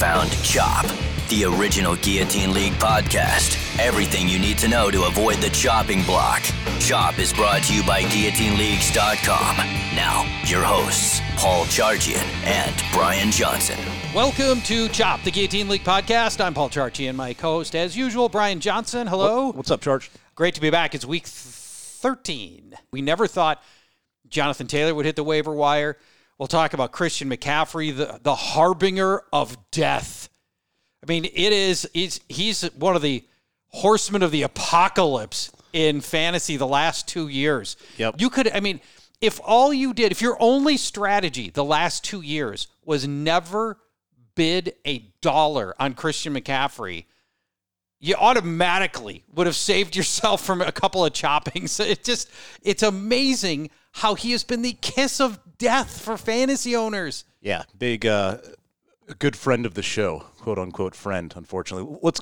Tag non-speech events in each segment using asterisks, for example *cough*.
found Chop, the original Guillotine League podcast. Everything you need to know to avoid the chopping block. Chop is brought to you by GuillotineLeagues.com. Now, your hosts, Paul Charchian and Brian Johnson. Welcome to Chop, the Guillotine League podcast. I'm Paul Charchian, my co-host, as usual, Brian Johnson. Hello. What's up, Charge? Great to be back. It's week 13. We never thought Jonathan Taylor would hit the waiver wire. We'll talk about Christian McCaffrey, the, the harbinger of death. I mean, it is he's, he's one of the horsemen of the apocalypse in fantasy the last two years. Yep. You could, I mean, if all you did, if your only strategy the last two years was never bid a dollar on Christian McCaffrey, you automatically would have saved yourself from a couple of choppings. *laughs* It just, it's amazing how he has been the kiss of death for fantasy owners. Yeah, big, uh, good friend of the show, quote unquote friend. Unfortunately, let's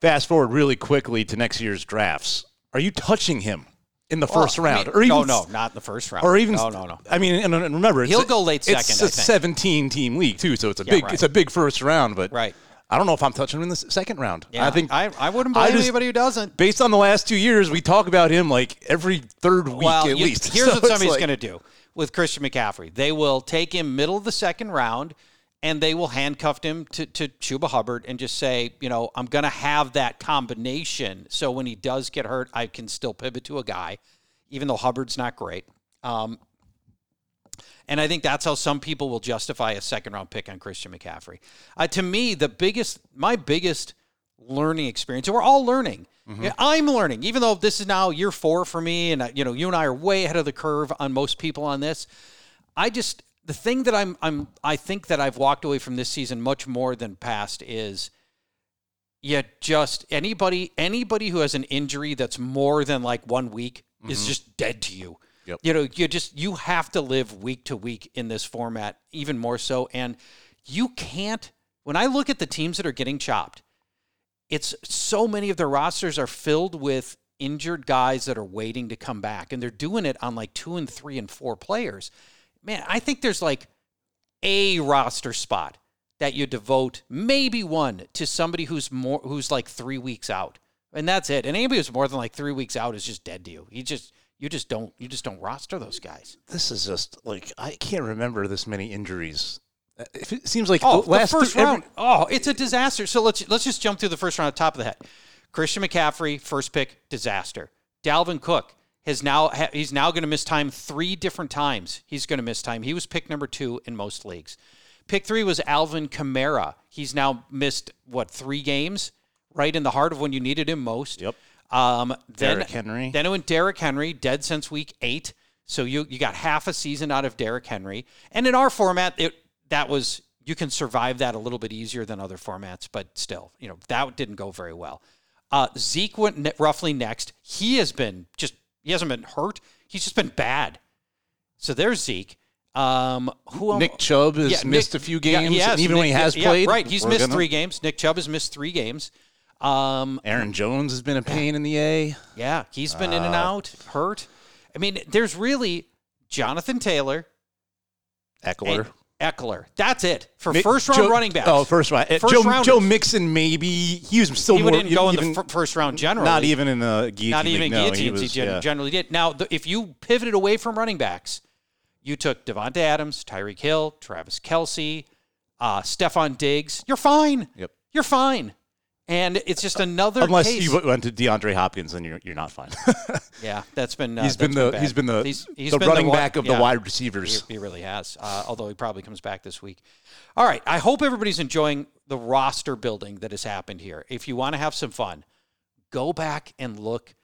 fast forward really quickly to next year's drafts. Are you touching him in the first Well, I round, mean, or even no, no, not in the first round, or even no, no, no. I mean, and, and remember, He'll go late It's second, I a think. 17 team league too, so it's a Yeah, big, right. it's a big first round. But Right. I don't know if I'm touching him in the second round. Yeah, I think I, I wouldn't I just- anybody who doesn't. based on the last two years, we talk about him like every third week well, at you- least. *laughs* Here's So what it's somebody's like- going to do with Christian McCaffrey. They will take him middle of the second round, and they will handcuff him to, to Chuba Hubbard and just say, you know, I'm going to have that combination. So when he does get hurt, I can still pivot to a guy, even though Hubbard's not great. Um, and I think that's how some people will justify a second round pick on Christian McCaffrey. Uh, to me, the biggest, my biggest learning experience, and we're all learning. Yeah, I'm learning, even though this is now year four for me, and uh, you know, you and I are way ahead of the curve on most people on this. I just the thing that I'm I'm I think that I've walked away from this season much more than past is you just anybody anybody who has an injury that's more than like one week is just dead to you. Yep. You know, you just you have to live week to week in this format even more so and you can't when I look at the teams that are getting chopped, it's so many of their rosters are filled with injured guys that are waiting to come back and they're doing it on like 2 and 3 and 4 players. Man, I think there's like a roster spot that you devote maybe one to somebody who's more who's like 3 weeks out. And that's it. And anybody who's more than like 3 weeks out is just dead to you. You just you just don't you just don't roster those guys. this is just like I can't remember this many injuries. Uh, If It seems like Oh, the last the first every- round. oh, it's a disaster. So let's let's just jump through the first round at top of the head. Christian McCaffrey, first pick, disaster. Dalvin Cook has now he's now going to miss time three different times. He's going to miss time. He was pick number two in most leagues. Pick three was Alvin Kamara. He's now missed what three games, right in the heart of when you needed him most. Yep. Um, then, Derrick Henry. Then it went Derrick Henry, dead since week eight. So you you got half a season out of Derrick Henry. And in our format, it that was you can survive that a little bit easier than other formats, but still, you know, that didn't go very well. Uh, Zeke went ne- roughly next. He has been just he hasn't been hurt. He's just been bad. So there's Zeke. Um, who am- Nick Chubb has Yeah, missed Nick- a few games, and even when he has yeah, played, right? He's missed gonna- three games. Nick Chubb has missed three games. Um, Aaron Jones has been a pain in the A. yeah, he's been in and Uh, out, hurt. I mean, there's really Jonathan Taylor, Ekeler. Ekeler. That's it for Mi- first round Joe- running backs. Oh, first round. First Joe, rounders. Joe Mixon, maybe he was still he more. didn't go in the f- first round generally. Not even in the guillotine. not even league, no, guillotines. He, was- gen- yeah. generally did. Now, the, if you pivoted away from running backs, you took Davante Adams, Tyreek Hill, Travis Kelce, uh, Stefon Diggs. You're fine. Yep. You're fine. And it's just another Unless case. you went to DeAndre Hopkins, then you're you're not fine. *laughs* yeah, that's been uh, he's been the bad. he's been the He's- he's the been running wi- back of yeah. the wide receivers. He, he really has. Uh, although he probably comes back this week. All right. I hope everybody's enjoying the roster building that has happened here. If you want to have some fun, go back and look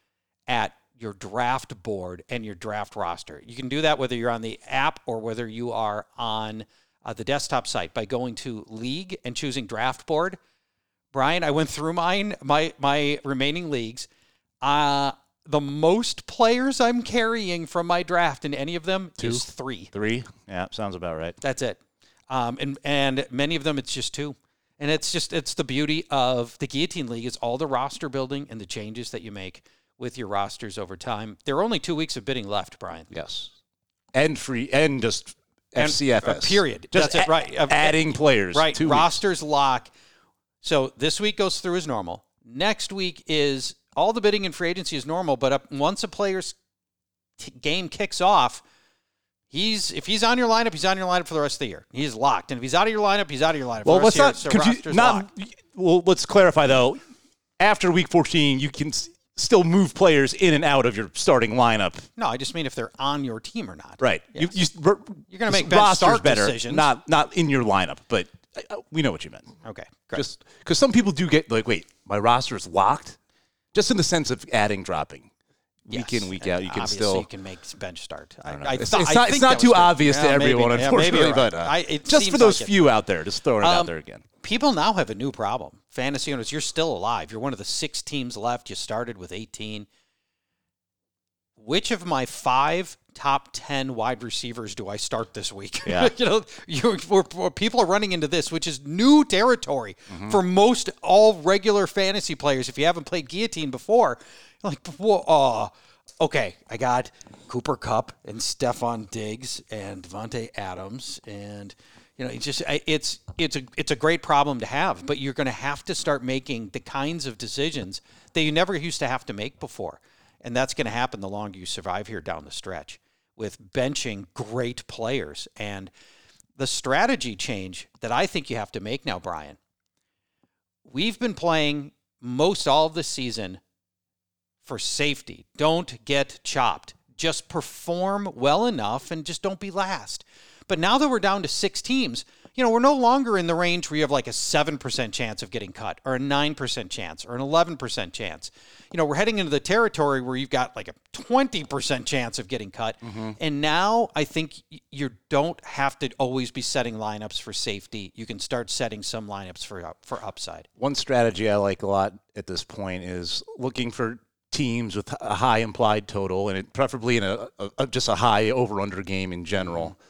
at your draft board and your draft roster. You can do that whether you're on the app or whether you are on uh, the desktop site by going to League and choosing Draft Board. Brian, I went through mine, my my remaining leagues. Uh, the most players I'm carrying from my draft in any of them is three. Three. Yeah, sounds about right. That's it. Um, and and many of them it's just two. And it's just it's the beauty of the guillotine league is all the roster building and the changes that you make with your rosters over time. There are only two weeks of bidding left, Brian. Yes. And free and just And- FCFS. uh, period. Just That's it, a- right. Uh, adding players. Right. Two weeks. Rosters lock. So this week goes through as normal. Next week is all the bidding and free agency is normal, but up, once a player's t- game kicks off, he's if he's on your lineup, he's on your lineup for the rest of the year. He's locked. And if he's out of your lineup, he's out of your lineup. Well, for let's not. rest of the year. Not locked. well, let's clarify though. After week 14, you can still move players in and out of your starting lineup. No, I just mean if they're on your team or not. Right. Yes. You, you, You're gonna make bench rosters better, decisions. not not in your lineup, but uh, we know what you meant. Okay. Great. Just because some people do get like, wait, my roster is locked, just in the sense of adding, dropping, week Yes. in, week And out. You can obviously still. you can make bench start. I, know. I it's, it's I not, think it's not too obvious Yeah, to everyone, maybe unfortunately. right. But uh, I- it just for those like few out there, just throwing it out Um, there again. People now have a new problem. Fantasy owners, you're still alive. You're one of the six teams left. You started with 18. Which of my five top 10 wide receivers do I start this week? Yeah. *laughs* you know, you, we're, we're- people are running into this, which is new territory Mm-hmm. for most all regular fantasy players. If you haven't played Guillotine before, like, whoa, uh, okay, I got Cooper Kupp and Stefon Diggs and Davante Adams and you know, it's just it's it's a it's a great problem to have, but you're going to have to start making the kinds of decisions that you never used to have to make before, and that's going to happen the longer you survive here down the stretch with benching great players and the strategy change that I think you have to make now, Brian. We've been playing most all of the season for safety. Don't get chopped. Just perform well enough and just don't be last. But now that we're down to six teams, you know, we're no longer in the range where you have like a 7% chance of getting cut or a 9% chance or an 11% chance. You know, we're heading into the territory where you've got like a 20% chance of getting cut. Mm-hmm. And now I think you don't have to always be setting lineups for safety. You can start setting some lineups for up- for upside. One strategy I like a lot at this point is looking for teams with a high implied total, and it, preferably in a, a, just a high over under game in general. Mm-hmm.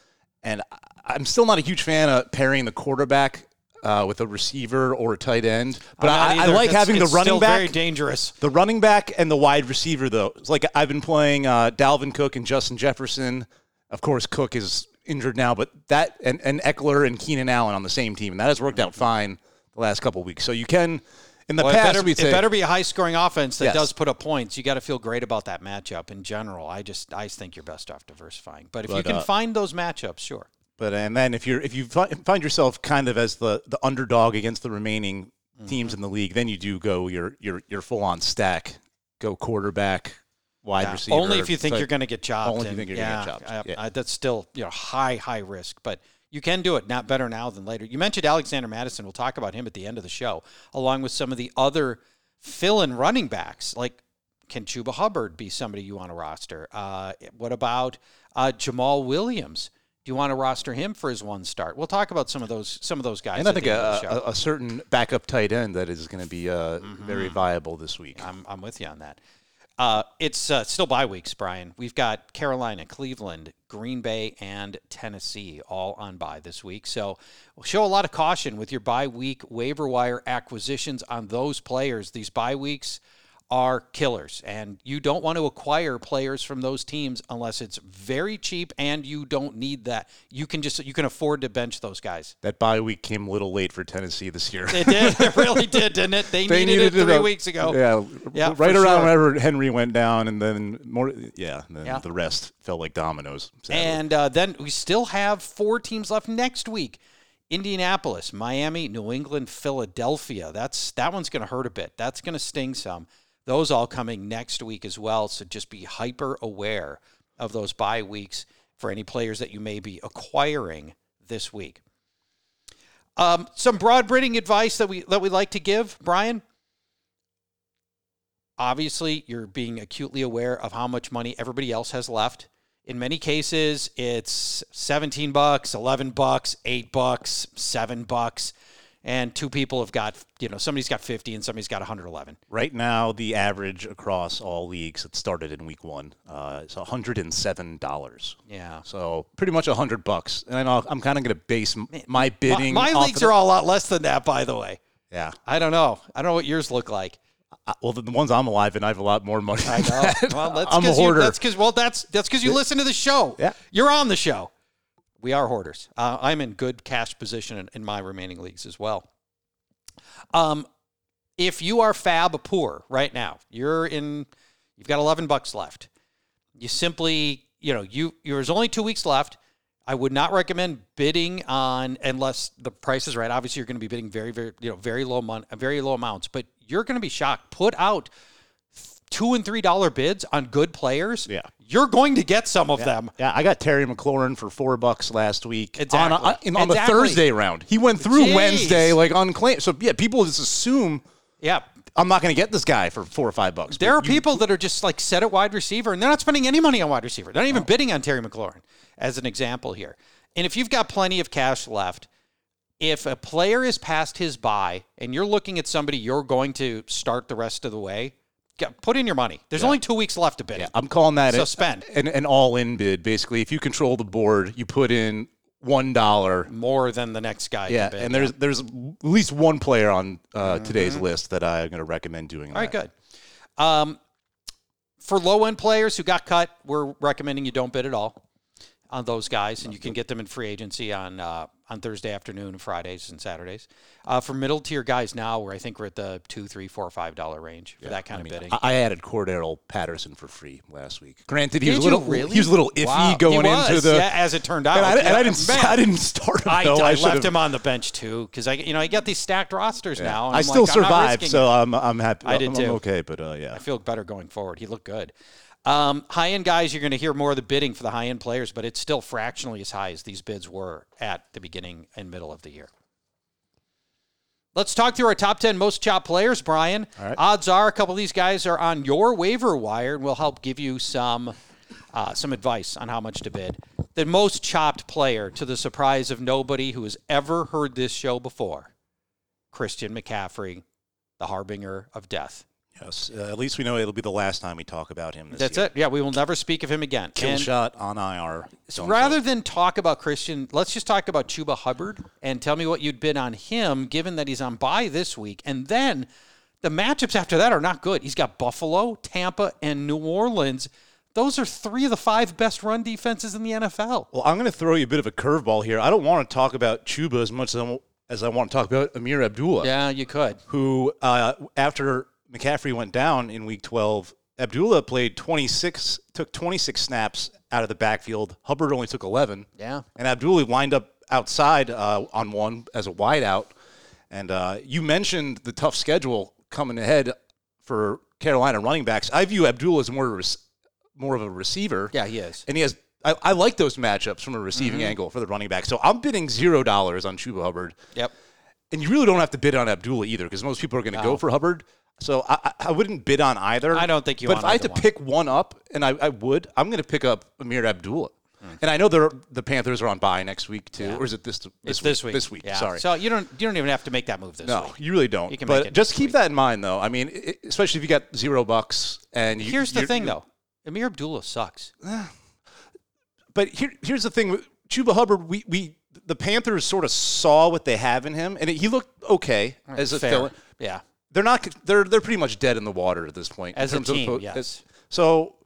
And I- I'm still not a huge fan of pairing the quarterback uh, with a receiver or a tight end, but I, I like It's- having the it's running still back. very dangerous. The running back and the wide receiver, though, it's like I've been playing uh, Dalvin Cook and Justin Jefferson. Of course, Cook is injured now, but that and, and Ekeler and Keenan Allen on the same team, and that has worked out fine the last couple of weeks. So you can, in the Well, it past, better, we'd it better be a high scoring offense that Yes. does put up points. You got to feel great about that matchup in general. I just I think you're best off diversifying. But if you can uh, find those matchups, sure. But and then if you're if you find yourself kind of as the the underdog against the remaining Mm-hmm. teams in the league, then you do go your your your full on stack, go quarterback, wide Yeah. receiver. Only if you think you're going to get chopped. Only if you think you're gonna get chopped. I- Yeah. I- that's still you know high high risk, but you can do it. Not better now than later. You mentioned Alexander Mattison. We'll talk about him at the end of the show, along with some of the other fill-in running backs. Like, can Chuba Hubbard be somebody you want to roster? Uh, what about uh, Jamaal Williams? Do you want to roster him for his one start? We'll talk about some of those some of those guys. And I think the end of the a, a, a certain backup tight end that is going to be uh, Mm-hmm. very viable this week. I'm, I'm with you on that. Uh, it's uh, still bye weeks, Brian. We've got Carolina, Cleveland, Green Bay, and Tennessee all on bye this week. So we'll show a lot of caution with your bye week waiver wire acquisitions on those players. These bye weeks are killers, and you don't want to acquire players from those teams unless it's very cheap and you don't need that. You can just you can afford to bench those guys. That bye week came a little late for Tennessee this year. It did, *laughs* it really did, didn't it? They, needed, it three weeks ago. Yeah, Yeah, right around sure. whenever Henry went down, and then more. Yeah, then Yeah. the rest fell like dominoes. sadly. And uh, then we still have four teams left next week. Indianapolis, Miami, New England, Philadelphia. That's that one's going to hurt a bit. That's going to sting some. Those all coming next week as well. So just be hyper aware of those bye weeks for any players that you may be acquiring this week. Um, some broad breeding advice that we that we like to give, Brian. Obviously, you're being acutely aware of how much money everybody else has left. In many cases, it's 17 bucks, 11 bucks, 8 bucks, 7 bucks, and two people have got, you know, somebody's got 50 and somebody's got 111. Right now, the average across all leagues that started in week one uh, is hundred and seven dollars. Yeah. So pretty much a hundred bucks. And I know I'm kind of going to base my bidding. My, my leagues of are all a lot less than that, by the way. yeah. I don't know. I don't know what yours look like. Uh, well, the, the ones I'm alive in, I have a lot more money. I know. Well, that's I'm a 'cause you- hoarder. that's because well, that's that's because you listen to the show. Yeah. You're on the show. We are hoarders. Uh, I'm in good cash position in, in my remaining leagues as well. Um, if you are FAAB poor right now, you're in, you've got 11 bucks left. You simply, you know, you there's only two weeks left. I would not recommend bidding on unless the price is right. Obviously, you're going to be bidding very, very, you know, very low mon- very low amounts, but you're going to be shocked. Put out two and three dollar bids on good players. Yeah. you're going to get some of them. Yeah, I got Terry McLaurin for four bucks last week Exactly. on, on, on the Thursday round. He went through Jeez. Wednesday like unclaimed. So yeah, people just assume Yeah, I'm not going to get this guy for four or five bucks. There are you- people that are just like set at wide receiver and they're not spending any money on wide receiver. They're not even bidding on Terry McLaurin as an example here. And if you've got plenty of cash left, if a player is past his bye and you're looking at somebody you're going to start the rest of the way, put in your money. There's only two weeks left to bid. Yeah, I'm calling that So a- spend. an, an all-in bid. Basically, if you control the board, you put in one dollar. More than the next guy. Yeah, and there's there's at least one player on uh, today's list that I'm going to recommend doing. Mm-hmm. All right, good. Um, for low end players who got cut, we're recommending you don't bid at all on those guys, and you can get them in free agency on uh, on Thursday afternoon, Fridays, and Saturdays. Uh, for middle tier guys now, where I think we're at the two, three, four, five dollar range for that kind of bidding. I, I added Cordarrelle Patterson for free last week. Granted, he Did was a little really? he was a little iffy Wow. going He was, into the. yeah, as it turned out. and I, and I didn't Man, I didn't start him. I, though. I should've- left him on the bench too because I, you know, I got these stacked rosters now. And I I'm still like, I'm survived, so. I'm I'm happy. I did I'm, too. I'm okay, but uh, yeah. I feel better going forward. He looked good. Um, high end guys, you're going to hear more of the bidding for the high end players, but it's still fractionally as high as these bids were at the beginning and middle of the year. Let's talk through our top 10 most chopped players, Brian. right. Odds are a couple of these guys are on your waiver wire, and we'll help give you some uh, some advice on how much to bid. The most chopped player, to the surprise of nobody who has ever heard this show before, Christian McCaffrey, the harbinger of death. Yes, uh, at least we know it'll be the last time we talk about him. This That's year. it. Yeah, we will never speak of him again. Kill And shot on IR. so rather than talk about Christian, let's just talk about Chuba Hubbard and tell me what you'd bid on him, given that he's on bye this week. And then the matchups after that are not good. He's got Buffalo, Tampa, and New Orleans. Those are three of the five best run defenses in the NFL. Well, I'm going to throw you a bit of a curveball here. I don't want to talk about Chuba as much as I, as I want to talk about Ameer Abdullah, Yeah, you could. who uh, after McCaffrey went down in Week 12, Abdullah played 26, took 26 snaps out of the backfield. Hubbard only took 11. Yeah. And Abdullah lined up outside uh, on one as a wideout. And uh, you mentioned the tough schedule coming ahead for Carolina running backs. I view Abdullah as more of a, more of a receiver. Yeah, he is. And he has. I, I like those matchups from a receiving angle for the running back. So I'm bidding zero dollars on Chuba Hubbard, Yep. and you really don't have to bid on Abdullah either because most people are going to go for Hubbard. So I, I- wouldn't bid on either. I don't think you But if I had to one. pick one up, and I, I would, I'm going to pick up Ameer Abdullah. And I know the Panthers are on bye next week too, or is it this? This It's this week. This week. Yeah. Sorry. So you don't you don't even have to make that move this no, week. No, you really don't. You can make but it just keep week. that in mind, though. I mean, i especially if you got zero bucks and you, Here's the thing, though. Ameer Abdullah sucks. *sighs* But here, here's the thing: with Chuba Hubbard, we, we the Panthers sort of saw what they have in him, and he looked okay as a Fair. fill. Yeah. They're not. They're they're pretty much dead in the water at this point. in As a terms of team, po- yes. So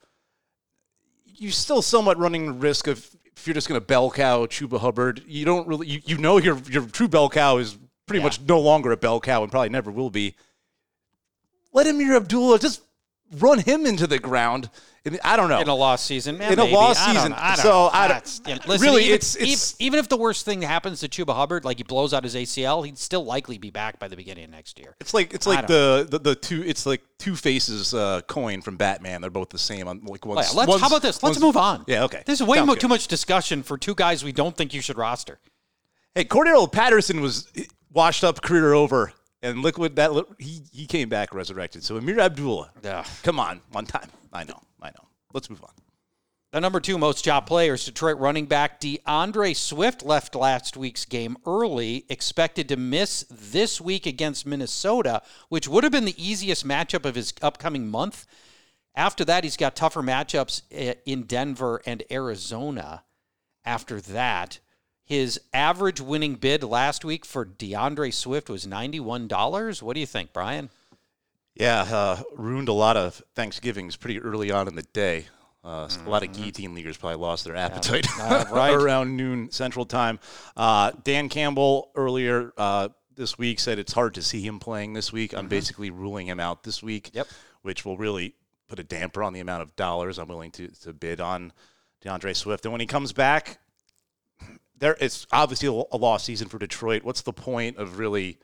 you're still somewhat running the risk of if you're just going to bell cow Chuba Hubbard. You don't really. You, you know your your true bell cow is pretty Yeah. much no longer a bell cow and probably never will be. Let Ameer Abdullah just run him into the ground. I don't know. in a lost season. Yeah, In a maybe. lost I don't season. I So. I don't- yeah, listen, really, even, it's- it's- ev- even if the worst thing happens to Chuba Hubbard, like he blows out his ACL, he'd still likely be back by the beginning of next year. It's like it's like the, the the two. It's like two faces uh, coin from Batman. They're both the same. On like Oh, one's, yeah, let's, how about this? Let's move on. Yeah, okay. This is way mo- too much discussion for two guys we don't think you should roster. Hey, Cordarrelle Patterson was washed up, career over, and look what that. Look, he he came back resurrected. So Ameer Abdullah, Yeah. come on, one time. I know, I know. Let's move on. The number two most job players, Detroit running back D'Andre Swift left last week's game early, expected to miss this week against Minnesota, which would have been the easiest matchup of his upcoming month. After that, he's got tougher matchups eh, in Denver and Arizona. After that, his average winning bid last week for D'Andre Swift was $91. What do you think, Brian? Yeah, uh, ruined a lot of Thanksgivings pretty early on in the day. Uh, A lot of guillotine leaguers probably lost their appetite Uh, right. *laughs* around noon Central Time. Uh, Dan Campbell earlier uh, this week said it's hard to see him playing this week. I'm basically ruling him out this week, Yep. which will really put a damper on the amount of dollars I'm willing to, to bid on D'Andre Swift. And when he comes back, there it's obviously a, lost season for Detroit. What's the point of really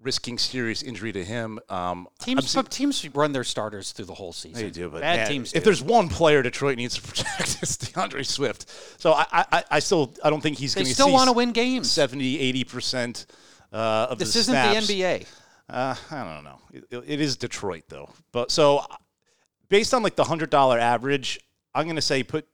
risking serious injury to him? Um, Teams, teams run their starters through the whole season. they do, but bad man, teams. If do. there's one player Detroit needs to *laughs* protect, it's D'Andre Swift. So I, I, I still, I don't think he's going to still want to win games. 70, 80 percent uh, of This the isn't snaps. the NBA. Uh, I don't know. It, it is Detroit though, but so based on like the hundred dollar average, I'm going to say put.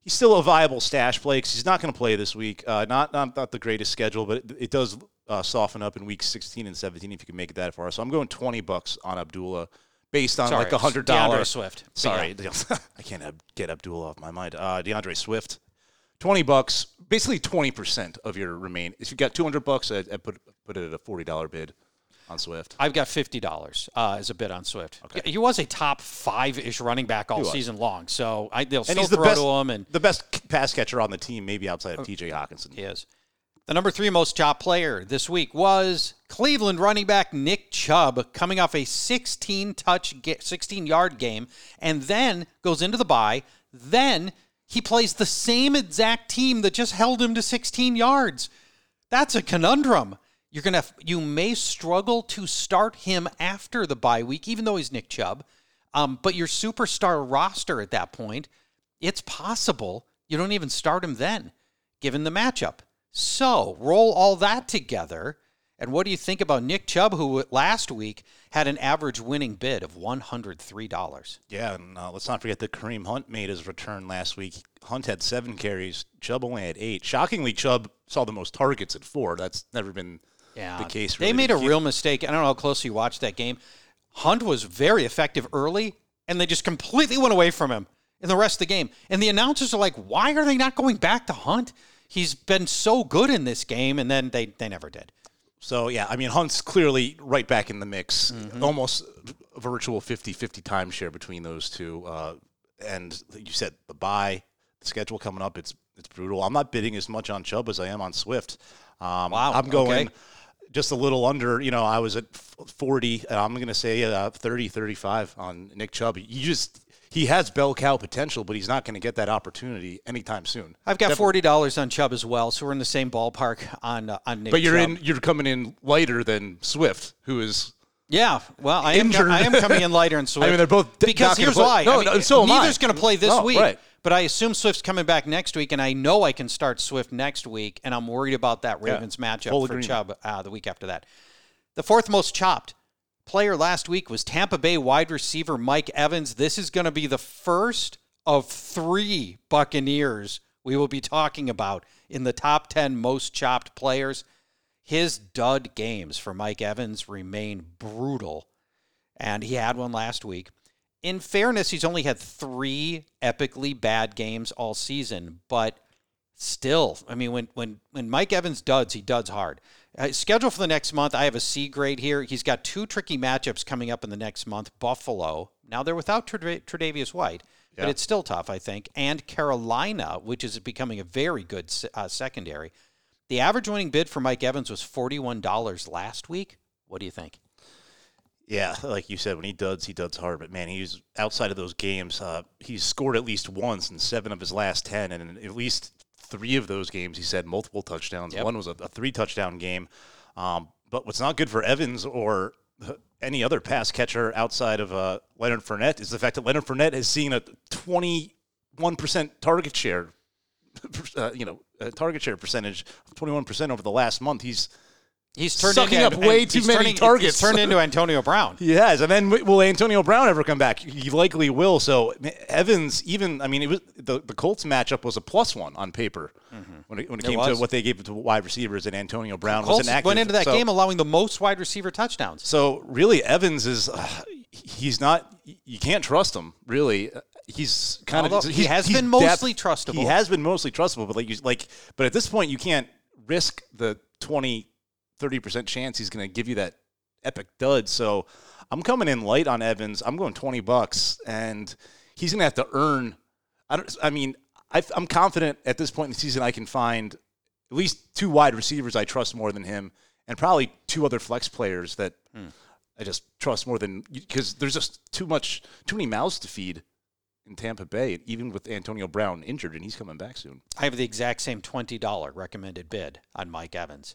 He's still a viable stash play because he's not going to play this week. Uh, not, not not the greatest schedule, but it, it does uh, soften up in weeks 16 and 17 if you can make it that far. So I'm going 20 bucks on Abdullah based on Sorry, like a hundred DeAndre dollar Swift. Sorry, *laughs* I can't ab- get Abdullah off my mind. Uh, D'Andre Swift, 20 bucks, basically 20 percent of your remain. If you got 200 bucks, I, I put put it at a 40 dollar bid on Swift. I've got fifty dollars uh, as a bid on Swift. Yeah, He was a top five-ish running back all season long, so I, they'll and still he's the throw best, to him, and the best pass catcher on the team, maybe outside of T.J. Hockenson. he is. The number three most chopped player this week was Cleveland running back Nick Chubb, coming off a 16 touch, 16 yard game, and then goes into the bye. Then he plays the same exact team that just held him to 16 yards. That's a conundrum. You're gonna, you may struggle to start him after the bye week, even though he's Nick Chubb. Um, but your superstar roster at that point, it's possible you don't even start him then, given the matchup. So roll all that together, and what do you think about Nick Chubb, who last week had an average winning bid of one hundred three dollars? Yeah, and uh, let's not forget that Kareem Hunt made his return last week. Hunt had seven carries. Chubb only had eight. Shockingly, Chubb saw the most targets at four. That's never been Yeah, the case. They really. made a He- real mistake. I don't know how closely you watched that game. Hunt was very effective early, and they just completely went away from him in the rest of the game. And the announcers are like, "Why are they not going back to Hunt? He's been so good in this game." And then they they never did. So yeah, I mean Hunt's clearly right back in the mix. Mm-hmm. Almost a virtual 50-50 timeshare between those two. Uh, and you said the bye, the schedule coming up, it's it's brutal. I'm not bidding as much on Chubb as I am on Swift. Um, Wow, I'm going okay. Just a little under. You know, I was at 40. I'm going to say uh, 30, 35 on Nick Chubb. He just he has bell cow potential, but he's not going to get that opportunity anytime soon. I've got forty dollars on Chubb as well, so we're in the same ballpark on uh, on Nick. But you're Chubb. in you're coming in lighter than Swift, who is Yeah, well, I am, I am coming in lighter and Swift. *laughs* I mean, they're both because here's why. No, I mean, no, so neither's going to play this week, right. But I assume Swift's coming back next week, and I know I can start Swift next week, and I'm worried about that Yeah, Ravens matchup full for agreement. Chubb uh, the week after that. The fourth most chopped player last week was Tampa Bay wide receiver Mike Evans. This is going to be the first of three Buccaneers we will be talking about in the top 10 most chopped players. His dud games for Mike Evans remain brutal, and he had one last week. In fairness, he's only had three epically bad games all season, but still, I mean, when when when Mike Evans duds, he duds hard. Uh, schedule for the next month, I have a C grade here. He's got two tricky matchups coming up in the next month. Buffalo. Now they're without Treda- Tre'Davious White, but it's still tough, I think. And Carolina, which is becoming a very good uh, secondary. The average winning bid for Mike Evans was forty-one dollars last week. What do you think? Yeah, like you said, when he duds, he duds hard. But man, he's outside of those games. Uh, he's scored at least once in seven of his last ten, and in at least three of those games, he said multiple touchdowns. Yep. One was a, a three touchdown game. Um, but what's not good for Evans or any other pass catcher outside of uh, Leonard Fournette is the fact that Leonard Fournette has seen a twenty one percent target share. *laughs* Uh, you know, uh, target share percentage of twenty one percent over the last month. He's He's turned Sucking into, up way too many turning- targets. He's turned into Antonio Brown. *laughs* He has, and then will Antonio Brown ever come back? He likely will. So Evans, even I mean, it was the, the Colts matchup was a plus one on paper when it, when it, It came to what they gave to wide receivers, and Antonio Brown Colts wasn't active. went into that So- game allowing the most wide receiver touchdowns. So really, Evans is uh, he's not. You can't trust him. Really, he's kind of Although he has he's been mostly trustable. He has been mostly trustable, but like you like, but at this point, you can't risk the 20, 30 percent chance he's going to give you that epic dud. So I'm coming in light on Evans. I'm going twenty bucks, and he's going to have to earn I don't. I mean, I, I'm confident at this point in the season I can find at least two wide receivers I trust more than him, and probably two other flex players that hmm. I just trust more than because there's just too much, too many mouths to feed in Tampa Bay, even with Antonio Brown injured, and he's coming back soon. I have the exact same $20 recommended bid on Mike Evans.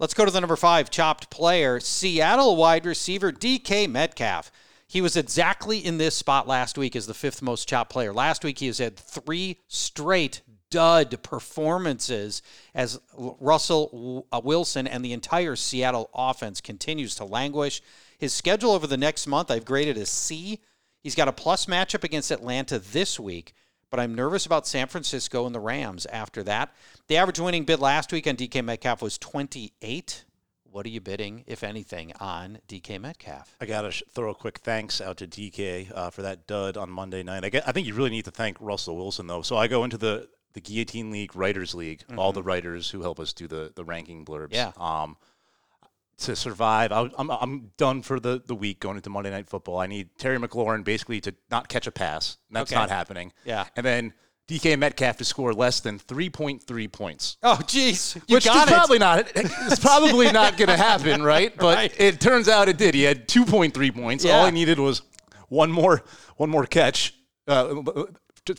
Let's go to the number five chopped player, Seattle wide receiver DK Metcalf. He was exactly in this spot last week as the fifth most chopped player. Last week, he has had three straight dud performances as Russell uh, Wilson and the entire Seattle offense continues to languish. His schedule over the next month, I've graded as C. He's got a plus matchup against Atlanta this week, but I'm nervous about San Francisco and the Rams after that. The average winning bid last week on DK Metcalf was 28. What are you bidding, if anything, on DK Metcalf? I gotta sh- throw a quick thanks out to DK uh, for that dud on Monday night. I, get, I think you really need to thank Russell Wilson though. So I go into the the Guillotine League Writers League, all the writers who help us do the the ranking blurbs. Yeah. Um, to survive, I, I'm I'm done for the the week going into Monday Night Football. I need Terry McLaurin basically to not catch a pass. That's Okay. not happening. Yeah. And then DK Metcalf to score less than 3.3 points. Oh, jeez. You Which got is it. probably not. It's probably not going to happen, *laughs* right? But Right. it turns out it did. He had 2.3 points. Yeah. All he needed was one more, one more catch uh,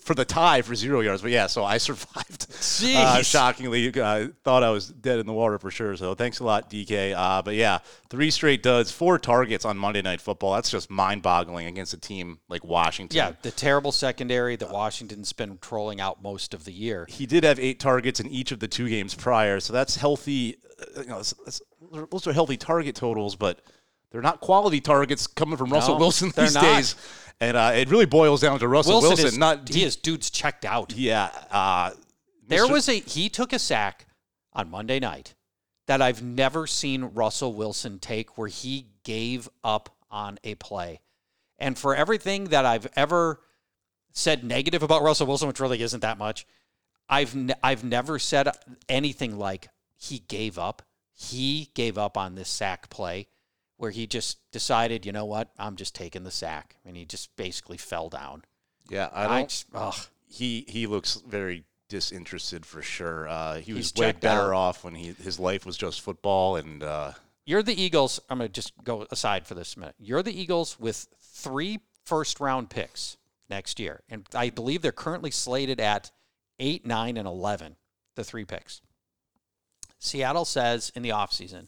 for the tie for zero yards. But yeah, so I *laughs* survived. Uh, Jeez. shockingly, uh, thought I was dead in the water for sure. So thanks a lot, DK. Uh, but yeah, three straight duds, four targets on Monday Night Football. That's just mind-boggling against a team like Washington. Yeah, the terrible secondary that Washington's been trolling out most of the year. he did have eight targets in each of the two games prior, so that's healthy. uh, You know, that's, that's, those are healthy target totals, but they're not quality targets coming from Russell No, Wilson these not. days. And uh, it really boils down to Russell Wilson, Wilson, is not he is dude's checked out. yeah. Uh, There Mr. was a he took a sack on Monday night that I've never seen Russell Wilson take where he gave up on a play. And for everything that I've ever said negative about Russell Wilson, which really isn't that much, I've I've never said anything like he gave up. He gave up on this sack play where he just decided, you know what, I'm just taking the sack, and he just basically fell down. yeah. I I don't. just, ugh. he he looks very disinterested for sure. Uh, he was He's way checked better out. off when he his life was just football and. Uh, You're the Eagles. I'm going to just go aside for this minute. You're the Eagles with three first round picks next year. And I believe they're currently slated at 8, 9, and 11, the three picks. Seattle says in the offseason,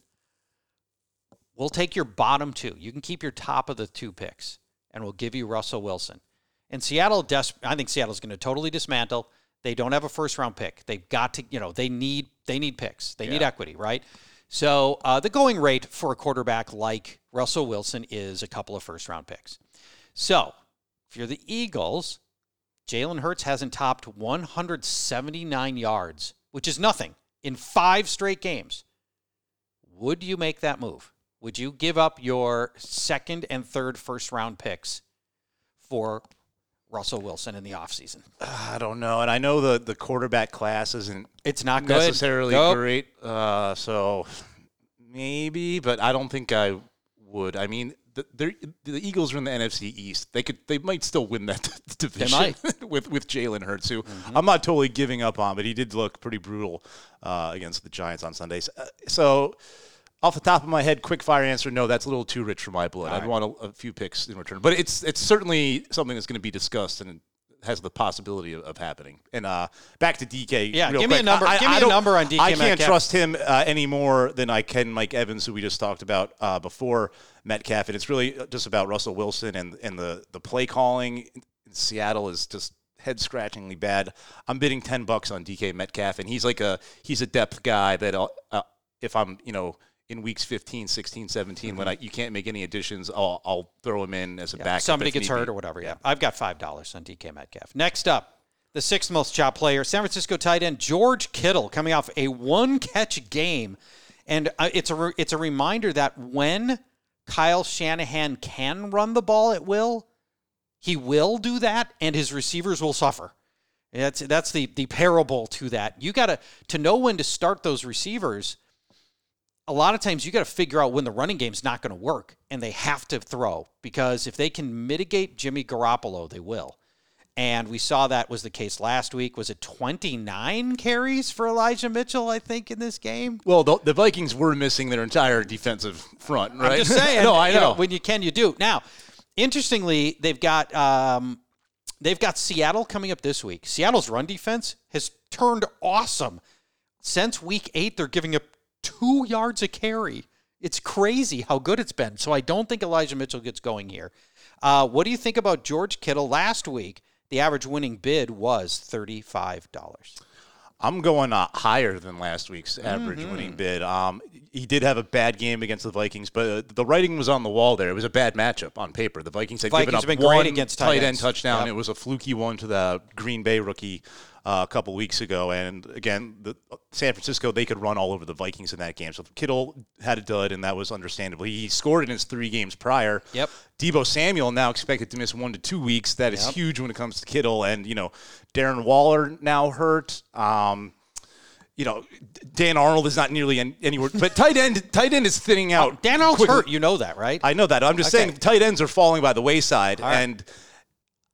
we'll take your bottom two. You can keep your top of the two picks, and we'll give you Russell Wilson. And Seattle, des- I think Seattle's going to totally dismantle. They don't have a first round pick. They've got to, you know, they need they need picks. They need equity, right? So uh, the going rate for a quarterback like Russell Wilson is a couple of first round picks. So if you're the Eagles, Jalen Hurts hasn't topped 179 yards, which is nothing, in five straight games. Would you make that move? Would you give up your second and third first round picks for Russell Wilson in the offseason? I don't know, and I know the the quarterback class isn't It's not good. necessarily Nope. great. Uh, so maybe, but I don't think I would. I mean, the, the Eagles are in the NFC East. They could, they might still win that *laughs* division *laughs* with with Jalen Hurts, who I'm not totally giving up on, but he did look pretty brutal uh, against the Giants on Sundays. Uh, so. Off the top of my head, quick fire answer: No, that's a little too rich for my blood. I'd want a, a few picks in return, but it's it's certainly something that's going to be discussed and has the possibility of, of happening. And uh, back to DK. Yeah, give me a number- I, give me I a number on DK I can't Metcalf. trust him uh, any more than I can Mike Evans, who we just talked about uh, before Metcalf. And it's really just about Russell Wilson and and the the play calling. in Seattle is just head scratchingly bad. I'm bidding ten bucks on DK Metcalf, and he's like a he's a depth guy that I'll, uh, if I'm you know. In weeks 15, 16, 17, when I, you can't make any additions, I'll, I'll throw him in as a backup. Somebody gets hurt be. or whatever. Yeah. I've got $5 on DK Metcalf. Next up, the sixth most chopped player, San Francisco tight end George Kittle, coming off a one catch game. And uh, it's a, re- it's a reminder that when Kyle Shanahan can run the ball at will, he will do that, and his receivers will suffer. That's that's the the parable to that. You got to to know when to start those receivers. A lot of times you got to figure out when the running game's not going to work, and they have to throw because if they can mitigate Jimmy Garoppolo, they will. And we saw that was the case last week. Was it 29 carries for Elijah Mitchell, I think, in this game? Well, the, the Vikings were missing their entire defensive front, right? I'm just *laughs* saying. no, I you know. When you can, you do. Now, interestingly, they've got um, they've got Seattle coming up this week. Seattle's run defense has turned awesome. Since week eight, they're giving up two yards a carry. It's crazy how good it's been. So I don't think Elijah Mitchell gets going here. Uh, what do you think about George Kittle last week? The average winning bid was thirty-five dollars. I'm going uh, higher than last week's average Mm-hmm. winning bid. Um, he did have a bad game against the Vikings, but uh, the writing was on the wall there. It was a bad matchup on paper. The Vikings had Vikings given up have been great one against tight tight end touchdown. Yep. It was a fluky one to the Green Bay rookie uh, a couple weeks ago. And again, the, San Francisco, they could run all over the Vikings in that game. So Kittle had a dud, and that was understandable. He scored in his three games prior. Yep. Deebo Samuel now expected to miss one to two weeks. That is Yep. huge when it comes to Kittle. And, you know, Darren Waller now hurt. Um, you know, Dan Arnold is not nearly an- anywhere, but tight end, tight end is thinning out. Oh, Dan Arnold's quickly. hurt. You know that, right? I know that. I'm just Okay. saying tight ends are falling by the wayside. right. And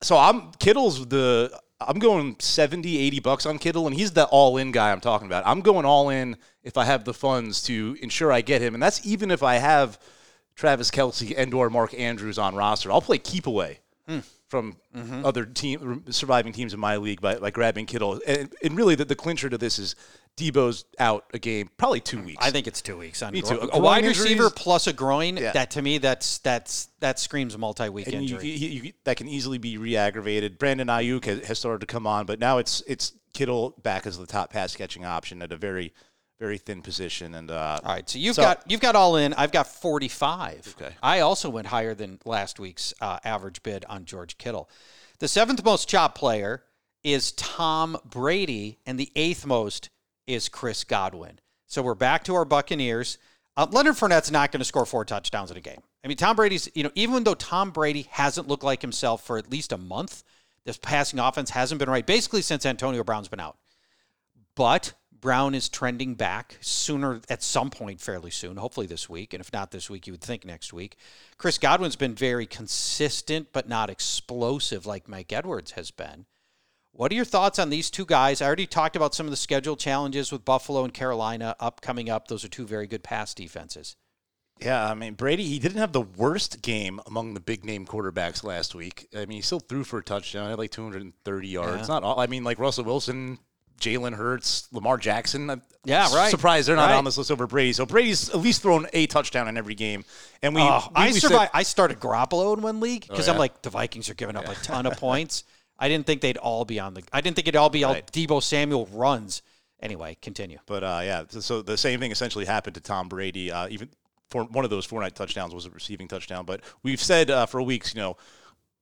so I'm Kittle's the I'm going 70, 80 bucks on Kittle, and he's the all in guy I'm talking about. I'm going all in if I have the funds to ensure I get him. And that's even if I have Travis Kelce and or Mark Andrews on roster. I'll play keep away. Hmm. From Mm-hmm. other team surviving teams in my league by, by grabbing Kittle, and, and really the, the clincher to this is Deebo's out a game, probably two weeks. I think it's two weeks. On Me groin. too. A Groin wide injuries- receiver plus a groin. Yeah. That to me, that's that's that screams multi-week and you, injury. you, you, that can easily be re-aggravated. Brandon Aiyuk has, has started to come on, but now it's it's Kittle back as the top pass catching option at a very very thin position. And uh, all right, so you've So- got you've got all in. I've got forty-five. Okay. I also went higher than last week's uh, average bid on George Kittle. The seventh most chopped player is Tom Brady, and the eighth most is Chris Godwin. So we're back to our Buccaneers. Uh, Leonard Fournette's not going to score four touchdowns in a game. I mean, Tom Brady's, you know, even though Tom Brady hasn't looked like himself for at least a month, this passing offense hasn't been right, basically since Antonio Brown's been out. But Brown is trending back sooner at some point, fairly soon, hopefully this week. And if not this week, you would think next week. Chris Godwin's been very consistent, but not explosive like Mike Edwards has been. What are your thoughts on these two guys? I already talked about some of the schedule challenges with Buffalo and Carolina up coming up. Those are two very good pass defenses. yeah, I mean Brady, he didn't have the worst game among the big name quarterbacks last week. I mean, he still threw for a touchdown, had like 230 yards. Yeah. Not all. I mean, like Russell Wilson. Jalen Hurts, Lamar Jackson. I'm Yeah, right. Surprised they're not Right. on this list over Brady. So Brady's at least thrown a touchdown in every game. And we, Oh, we- I we said- I started Garoppolo in one league because Oh, I'm like the Vikings are giving up a ton of *laughs* points. I didn't think they'd all be on the. I didn't think it'd all be all Right. Deebo Samuel runs. Anyway, continue. But uh, yeah, so, the same thing essentially happened to Tom Brady. Uh, even for one of those four night touchdowns was a receiving touchdown. But we've said uh, for weeks, you know,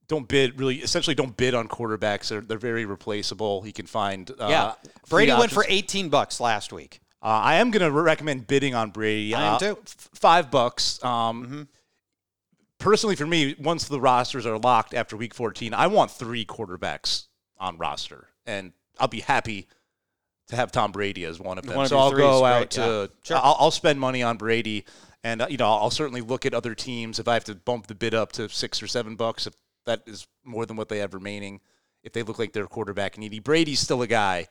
don't bid really. Essentially, don't bid on quarterbacks. They're, they're very replaceable. He can find. Uh, Yeah, Brady went for 18 bucks last week. Uh, I am going to recommend bidding on Brady. I am Uh, too. Mm-hmm. f- five bucks. Um, Personally, for me, once the rosters are locked after week 14, I want three quarterbacks on roster, and I'll be happy to have Tom Brady as one of them. One of so I'll go out to. yeah. Sure. I'll, I'll spend money on Brady, and uh, you know I'll certainly look at other teams if I have to bump the bid up to six or seven bucks if that is more than what they have remaining. If they look like they're quarterback needy, Brady's still a guy.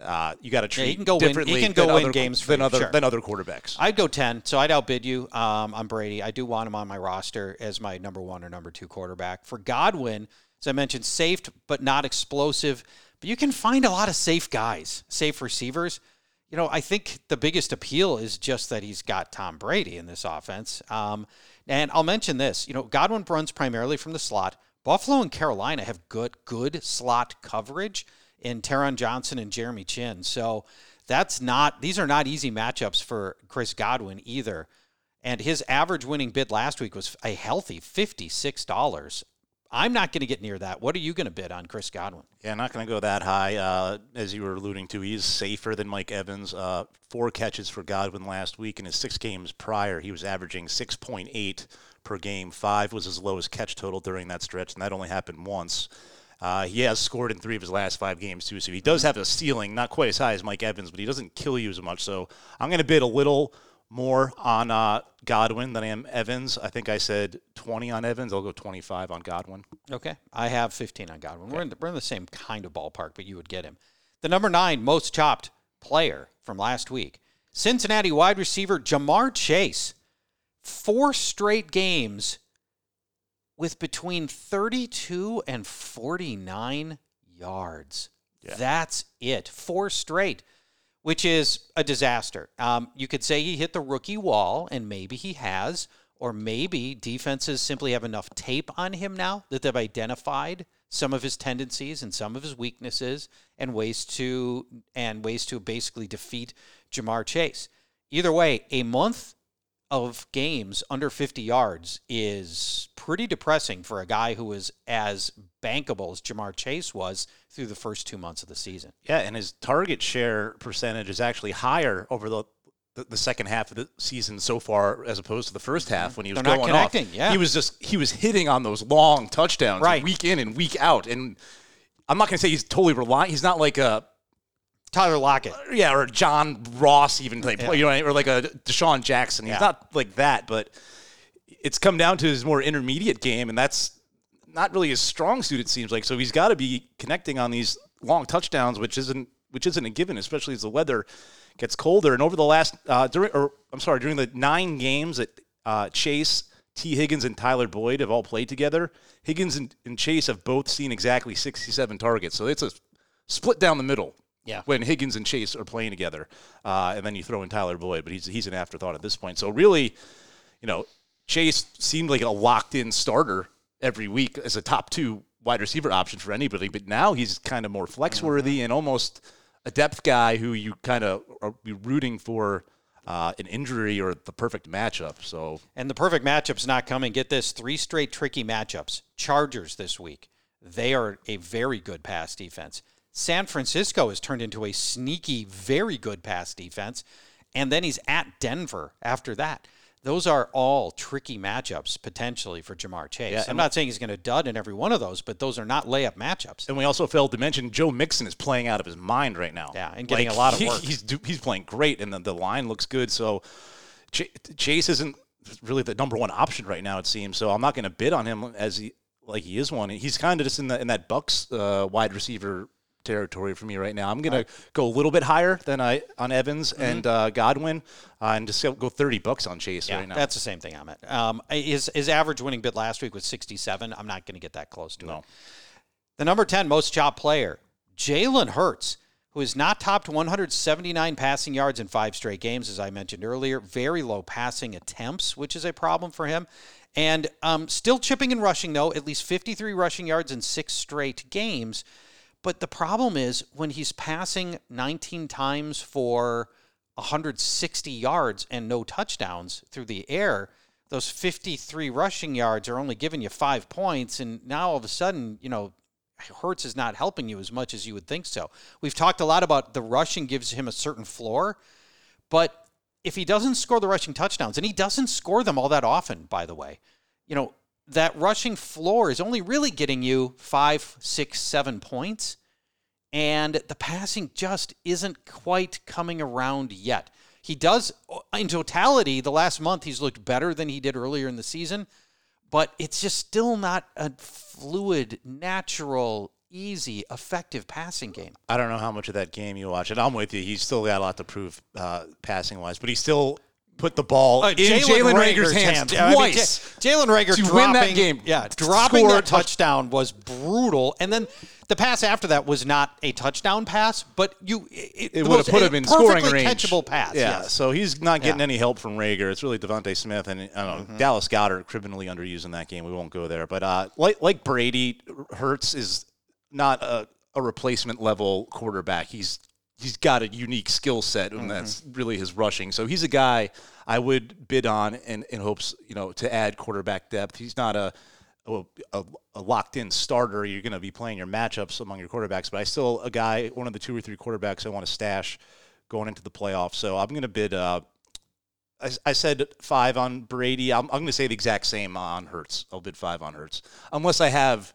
Uh, you got to treat he can go win- he can go win other, games for than other sure. than other quarterbacks. I'd go 10, so I'd outbid you um, on Brady. I do want him on my roster as my number one or number two quarterback. For Godwin, as I mentioned, safe but not explosive. But you can find a lot of safe guys, safe receivers. You know, I think the biggest appeal is just that he's got Tom Brady in this offense. Um, and I'll mention this. You know, Godwin runs primarily from the slot. Buffalo and Carolina have good, good slot coverage in Taron Johnson and Jeremy Chinn. So that's not; these are not easy matchups for Chris Godwin either. And his average winning bid last week was a healthy fifty-six dollars. I'm not going to get near that. What are you going to bid on Chris Godwin? Yeah, not going to go that high. Uh, as you were alluding to, he's safer than Mike Evans. Uh, four catches for Godwin last week. In his six games prior, he was averaging 6.8 per game. Five was his lowest catch total during that stretch, and that only happened once. Uh, he has scored in three of his last five games, too, so he does have a ceiling, not quite as high as Mike Evans, but he doesn't kill you as much. So I'm going to bid a little more on uh, Godwin than I am Evans. I think I said 20 on Evans. I'll go 25 on Godwin. Okay. I have 15 on Godwin. We're, in the, we're in the same kind of ballpark, but you would get him. The number nine most chopped player from last week Cincinnati wide receiver Ja'Marr Chase. Four straight games with between 32 and 49 yards. Yeah. That's it. Four straight, which is a disaster. Um, you could say he hit the rookie wall, and maybe he has, or maybe defenses simply have enough tape on him now that they've identified some of his tendencies and some of his weaknesses and ways to and ways to basically defeat Ja'Marr Chase. Either way, a month of games under 50 yards is pretty depressing for a guy who was as bankable as Ja'Marr Chase was through the first two months of the season. Yeah, and his target share percentage is actually higher over the the, second half of the season so far as opposed to the first mm-hmm. half when he was They're going off. yeah. He was just he was hitting on those long touchdowns Right. week in and week out. And I'm not going to say he's totally reliant. He's not like a Tyler Lockett. yeah, or John Ross even type, Yeah. you know, or like a DeSean Jackson. He's Yeah. not like that, but it's come down to his more intermediate game, and that's not really his strong suit. It seems like so he's got to be connecting on these long touchdowns, which isn't which isn't a given, especially as the weather gets colder. And over the last uh, during, or I'm sorry, during the nine games that uh, Chase. Tee Higgins and Tyler Boyd have all played together. Higgins and, and Chase have both seen exactly 67 targets. So it's a split down the middle Yeah. when Higgins and Chase are playing together, uh, and then you throw in Tyler Boyd, but he's he's an afterthought at this point. So really, you know, Chase seemed like a locked-in starter every week as a top two wide receiver option for anybody, but now he's kind of more flex-worthy and almost a depth guy who you kind of are rooting for uh, an injury or the perfect matchup. So And the perfect matchup's not coming. Get this three straight tricky matchups. Chargers this week. They are a very good pass defense. San Francisco has turned into a sneaky, very good pass defense. And then he's at Denver after that. Those are all tricky matchups potentially for Ja'Marr Chase. Yeah, I'm not saying he's going to dud in every one of those, but those are not layup matchups. And we also failed to mention Joe Mixon is playing out of his mind right now. Yeah, and getting a lot of work. He's he's playing great, and the, the line looks good. So Ch- Chase isn't really the number one option right now. It seems. So I'm not going to bid on him as he like he is one. He's kind of just in the in that Bucks uh, wide receiver territory for me right now. I'm going to go a little bit higher than I on Evans Mm-hmm. and uh, Godwin, uh, and just go- go 30 bucks on Chase Yeah, right now. that's the same thing I'm at. Um, his, his average winning bid last week was 67. I'm not going to get that close to it. The number 10 most chopped player, Jalen Hurts, who has not topped 179 passing yards in five straight games, as I mentioned earlier. Very low passing attempts, which is a problem for him. And um, still chipping and rushing, though, at least 53 rushing yards in six straight games. But the problem is when he's passing 19 times for 160 yards and no touchdowns through the air, those 53 rushing yards are only giving you five points. And now all of a sudden, you know, Hurts is not helping you as much as you would think so. We've talked a lot about the rushing gives him a certain floor, but if he doesn't score the rushing touchdowns, and he doesn't score them all that often, by the way, you know, that rushing floor is only really getting you five, six, seven points. And the passing just isn't quite coming around yet. He does, in totality, the last month, he's looked better than he did earlier in the season, but it's just still not a fluid, natural, easy, effective passing game. I don't know how much of that game you watch, and I'm with you. He's still got a lot to prove uh, passing wise, but he still put the ball Uh, in Jalen Reagor's hands Yeah, I mean, twice. Jalen Reagor to dropping, win that game. Yeah, dropping that touch- touchdown was brutal. And then the pass after that was not a touchdown pass, but you it, it would have put him in scoring range. catchable pass. Yeah, yes. so he's not getting Yeah. any help from Reagor. It's really DeVonta Smith and I don't know Mm-hmm. Dallas Goedert criminally underused in that game. We won't go there, but uh, like like Brady, Hurts is not a, a replacement level quarterback. He's he's got a unique skill set, and that's Mm-hmm. really his rushing. So he's a guy I would bid on in, in hopes you know to add quarterback depth. He's not a a, a, a locked-in starter. You're going to be playing your matchups among your quarterbacks, but I still a guy, one of the two or three quarterbacks I want to stash going into the playoffs. So I'm going to bid. Uh, I, I said five on Brady. I'm, I'm going to say the exact same on Hurts. I'll bid five on Hurts, unless I have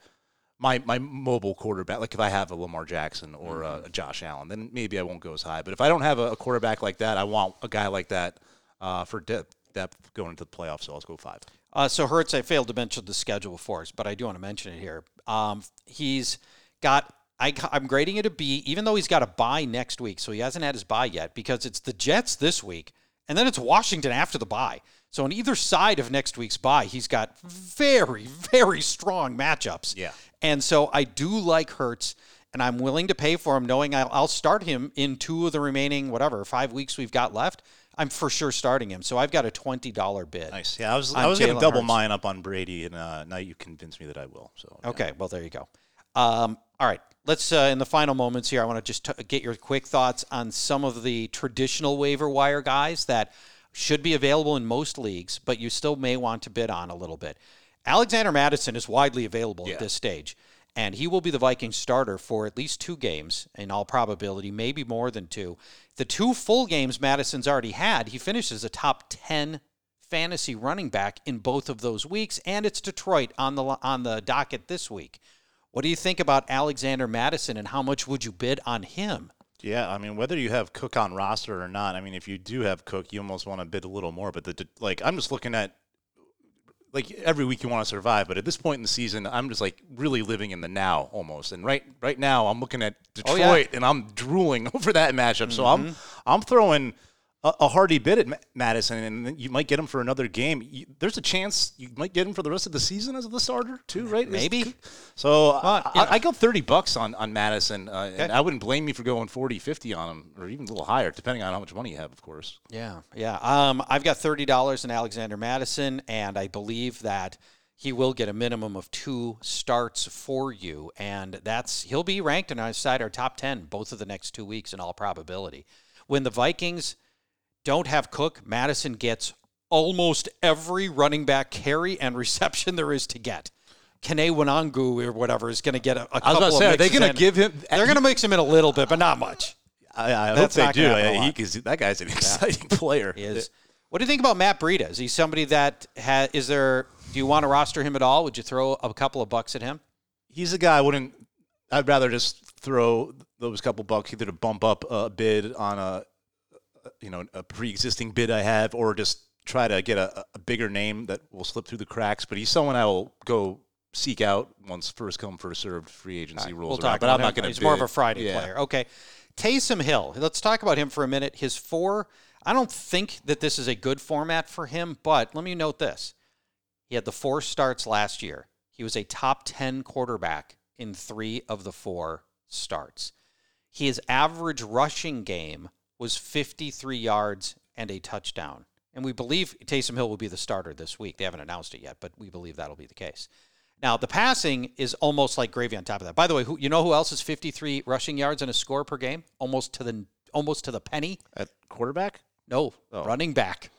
my my mobile quarterback. Like if I have a Lamar Jackson or a, Josh Allen, then maybe I won't go as high. But if I don't have a, a quarterback like that, I want a guy like that uh, for depth, depth going into the playoffs. So let's go five. Uh, so Hurts, I failed to mention the schedule before but I do want to mention it here. Um, he's got. I, I'm grading it a B, even though he's got a bye next week, so he hasn't had his bye yet because it's the Jets this week, and then it's Washington after the bye. So on either side of next week's bye, he's got very, very strong matchups. Yeah. And so I do like Hurts, and I'm willing to pay for him, knowing I'll, I'll start him in two of the remaining whatever five weeks we've got left. I'm for sure starting him. So I've got a twenty dollar bid. Nice. Yeah, I was I was going to double Hurts. mine up on Brady, and uh, now you convinced me that I will. So yeah. Okay, well there you go. Um, all right, let's uh, in the final moments here. I want to just t- get your quick thoughts on some of the traditional waiver wire guys that should be available in most leagues, but you still may want to bid on a little bit. Alexander Mattison is widely available Yeah. at this stage, and he will be the Vikings starter for at least two games in all probability, maybe more than two. The two full games Mattison's already had, he finishes a top 10 fantasy running back in both of those weeks, and it's Detroit on the on the docket this week. What do you think about Alexander Mattison, and how much would you bid on him? Yeah, I mean, whether you have Cook on roster or not, I mean, if you do have Cook, you almost want to bid a little more. But the like, I'm just looking at like every week you want to survive, but at this point in the season, I'm just like really living in the now almost. And right right now, I'm looking at Oh, Detroit yeah. and I'm drooling *laughs* over that matchup. So I'm mm-hmm. I'm throwing a, a hardy bid at Ma- Mattison, and you might get him for another game. You, there's a chance you might get him for the rest of the season as the starter too, right? Maybe. So Well, I. I, I go 30 bucks on, on Mattison, uh, and I wouldn't blame you for going 40, 50 on him, or even a little higher, depending on how much money you have, of course. Yeah, yeah. Um, I've got thirty dollars in Alexander Mattison, and I believe that he will get a minimum of two starts for you, and that's he'll be ranked inside our top ten both of the next two weeks in all probability. When the Vikings don't have Cook, Mattison gets almost every running back carry and reception *laughs* there is to get. Kene Nwangwu or whatever is going to get a, a I was couple about to of say, are they mixes going in. to give him? They're going to mix him in a little bit, but not much. I, I hope they do. a He, that guy's an exciting *laughs* player. He is. What do you think about Matt Breida? Is he somebody that ha, is there? Do you want to roster him at all? Would you throw a couple of bucks at him? He's a guy I wouldn't. I'd rather just throw those couple bucks either to bump up a bid on a, you know, a pre-existing bid I have, or just try to get a, a bigger name that will slip through the cracks. But he's someone I will go seek out once first come first served free agency rules We'll talk But I'm not him. going to. He's more of a Friday yeah. player. Okay. Taysom Hill. Let's talk about him for a minute. His four. I don't think that this is a good format for him, but let me note this: he had the four starts last year. He was a top ten quarterback in three of the four starts. His average rushing game was 53 yards and a touchdown. And we believe Taysom Hill will be the starter this week. They haven't announced it yet, but we believe that'll be the case. Now, the passing is almost like gravy on top of that. By the way, who, you know who else is 53 rushing yards and a score per game? Almost to the almost to the penny? At quarterback, No, Oh. running back.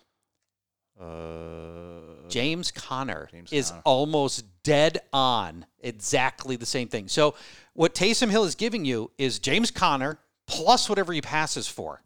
uh, James Conner James is Conner. almost dead on exactly the same thing. So, what Taysom Hill is giving you is James Conner plus whatever he passes for.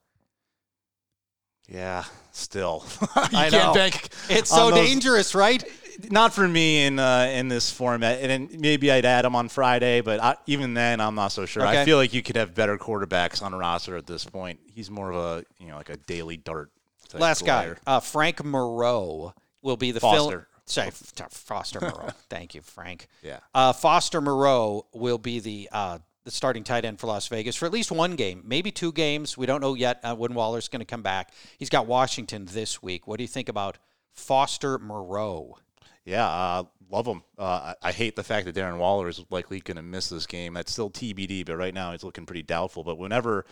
Yeah, still. *laughs* *laughs* you I can't know. bank It's so those- dangerous, right? Not for me in uh, in this format, and then maybe I'd add him on Friday, but I, even then, I'm not so sure. Okay. I feel like you could have better quarterbacks on a roster at this point. He's more of a you know like a daily dart. Type Last guy, uh, Frank Moreau will be the Foster. Fill- sorry, Foster Moreau. *laughs* Thank you, Frank. Yeah. Uh, Foster Moreau will be the uh, the starting tight end for Las Vegas for at least one game, maybe two games. We don't know yet uh, when Waller's going to come back. He's got Washington this week. What do you think about Foster Moreau? Yeah, uh, love him. Uh, I, hate the fact that Darren Waller is likely going to miss this game. That's still TBD, but right now it's looking pretty doubtful. But whenever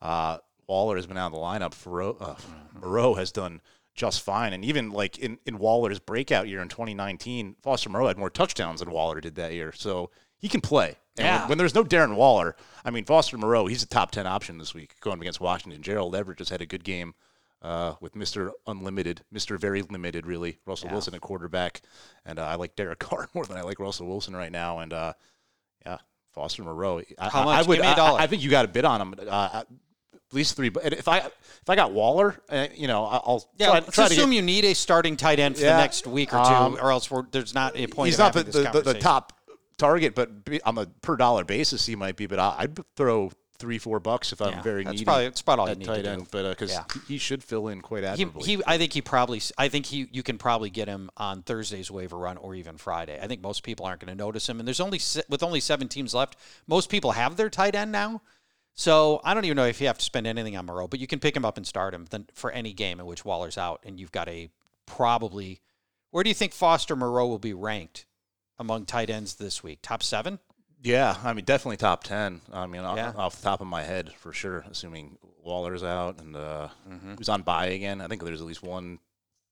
uh, Waller has been out of the lineup, uh, Moreau has done just fine. And even like in, in Waller's breakout year in 2019, Foster Moreau had more touchdowns than Waller did that year. So he can play. And Yeah. when, when there's no Darren Waller, I mean, Foster Moreau, he's a top 10 option this week going against Washington. Gerald Everett just had a good game uh, with Mr. Unlimited, Mr. Very Limited, really. Russell Wilson at quarterback. And uh, I like Derek *laughs* Carr more than I like Russell Wilson right now. And uh, yeah, Foster Moreau. I, How much? I would, Give me a I- dollar. I, think you got a bid on him. Uh, at least three. But if I if I got Waller, uh, you know, I- I'll Yeah, try, let's try to assume get, you need a starting tight end for the next week or two, um, or else there's not a point. He's not the, the, the, the top target, but be- on a per dollar basis, he might be. But I, I'd throw three, four bucks if I'm Yeah, very that's needy. probably- that's about all you need tight to end, do. but because uh, Yeah. he should fill in quite He, admirably. he, I think he probably, I think he, you can probably get him on Thursday's waiver run or even Friday. I think most people aren't going to notice him, and there's only with only seven teams left, most people have their tight end now. So I don't even know if you have to spend anything on Moreau, but you can pick him up and start him then for any game in which Waller's out, and you've got a probably. Where do you think Foster Moreau will be ranked among tight ends this week? Top seven? Yeah, I mean, definitely top ten. I mean, off, Yeah. off the top of my head, for sure. Assuming Waller's out and uh, Mm-hmm. who's on bye again. I think there's at least one.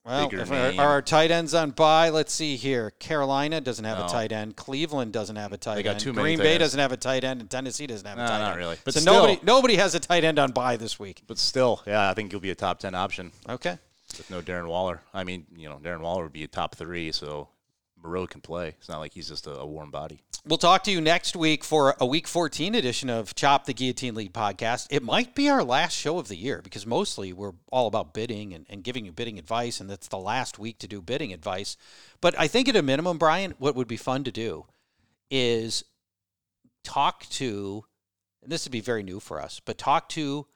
Well, if our, are our tight ends on bye? Let's see here. Carolina doesn't have a tight end. Cleveland doesn't have a tight they got end. too many Green Bay ends. doesn't have a tight end, and Tennessee doesn't have a tight not end. really. But so still- nobody nobody has a tight end on bye this week. But still, yeah, I think he'll be a top ten option Okay. with no Darren Waller. I mean, you know, Darren Waller would be a top three, so Moreau can play. It's not like he's just a, a warm body. We'll talk to you next week for a week 14 edition of Chop the Guillotine League podcast. It might be our last show of the year because mostly we're all about bidding and, and giving you bidding advice, and that's the last week to do bidding advice. But I think at a minimum, Brian, what would be fun to do is talk to, and this would be very new for us, but talk to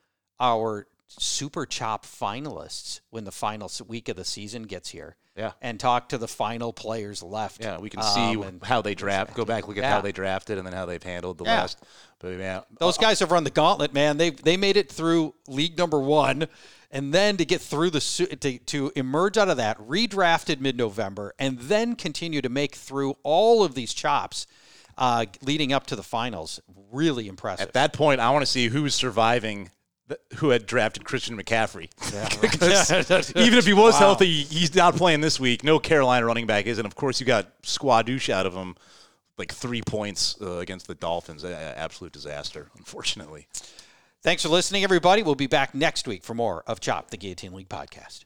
our Super Chop finalists when the final week of the season gets here. Yeah. And talk to the final players left. Yeah, we can see Um, and- how they draft. Go back, look at Yeah. how they drafted, and then how they've handled the Yeah. last. But yeah, Those guys have run the gauntlet, man. They they made it through league number one, and then to get through the to, to emerge out of that, redrafted mid November, and then continue to make through all of these chops, uh, leading up to the finals. Really impressive. At that point, I want to see who's surviving. Th- Who had drafted Christian McCaffrey? *laughs* Because even if he was Wow. healthy, he's not playing this week. No Carolina running back is, and of course you got squadouche out of him, like three points uh, against the Dolphins. A- a- absolute disaster, unfortunately. Thanks for listening, everybody. We'll be back next week for more of Chop the Guillotine League podcast.